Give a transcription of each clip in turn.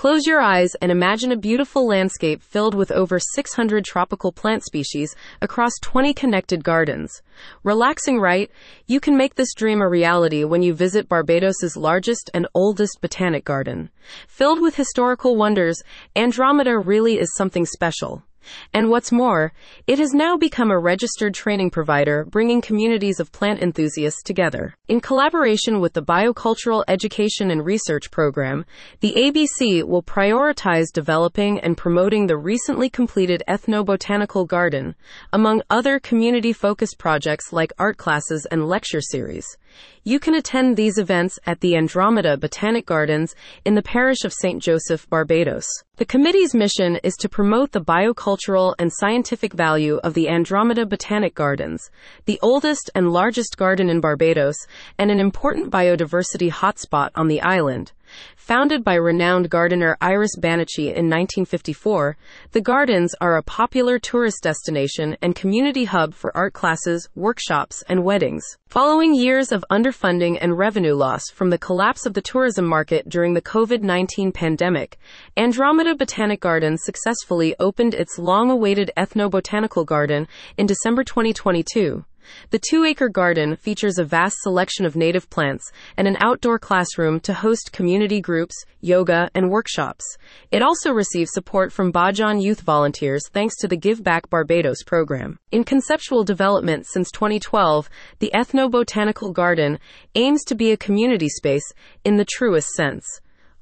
Close your eyes and imagine a beautiful landscape filled with over 600 tropical plant species across 20 connected gardens. Relaxing right, you can make this dream a reality when you visit Barbados's largest and oldest botanic garden. Filled with historical wonders, Andromeda really is something special. And what's more, it has now become a registered training provider, bringing communities of plant enthusiasts together. In collaboration with the Biocultural Education and Research Program, the ABC will prioritize developing and promoting the recently completed ethnobotanical garden, among other community focused projects like art classes and lecture series. You can attend these events at the Andromeda Botanic Gardens in the parish of St. Joseph, Barbados. The committee's mission is to promote the biocultural and scientific value of the Andromeda Botanic Gardens, the oldest and largest garden in Barbados and an important biodiversity hotspot on the island. Founded by renowned gardener Iris Bannochie in 1954, the gardens are a popular tourist destination and community hub for art classes, workshops, and weddings. Following years of underfunding and revenue loss from the collapse of the tourism market during the COVID 19 pandemic, Andromeda Botanic Gardens successfully opened its long awaited ethnobotanical garden in December 2022. The two acre garden features a vast selection of native plants and an outdoor classroom to host community groups, yoga, and workshops. It also receives support from Bajan youth volunteers thanks to the Give Back Barbados program. In conceptual development since 2012, the Ethnobotanical Garden aims to be a community space in the truest sense.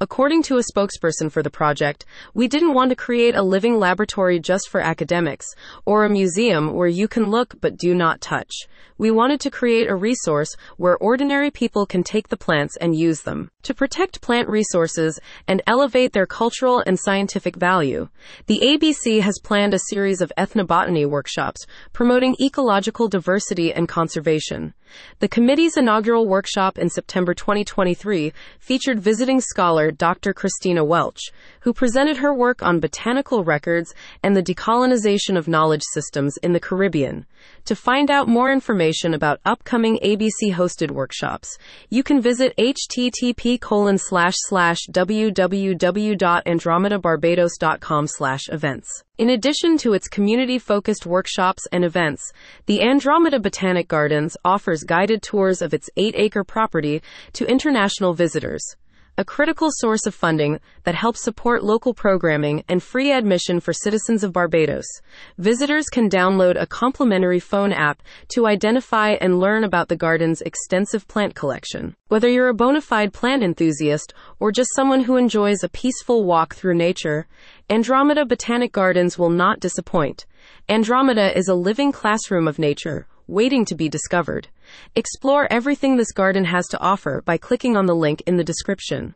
According to a spokesperson for the project, we didn't want to create a living laboratory just for academics, or a museum where you can look but do not touch. We wanted to create a resource where ordinary people can take the plants and use them. To protect plant resources and elevate their cultural and scientific value, the ABC has planned a series of ethnobotany workshops promoting ecological diversity and conservation. The committee's inaugural workshop in September 2023 featured visiting scholar Dr. Christina Welch, who presented her work on botanical records and the decolonization of knowledge systems in the Caribbean. To find out more information about upcoming ABC hosted workshops, you can visit http colon slash slash www.andromedabarbados.com slash events. In addition to its community focused workshops and events, the Andromeda Botanic Gardens offers guided tours of its 8 acre property to international visitors a critical source of funding that helps support local programming and free admission for citizens of Barbados. Visitors can download a complimentary phone app to identify and learn about the garden's extensive plant collection. Whether you're a bona fide plant enthusiast or just someone who enjoys a peaceful walk through nature, Andromeda Botanic Gardens will not disappoint. Andromeda is a living classroom of nature waiting to be discovered. Explore everything this garden has to offer by clicking on the link in the description.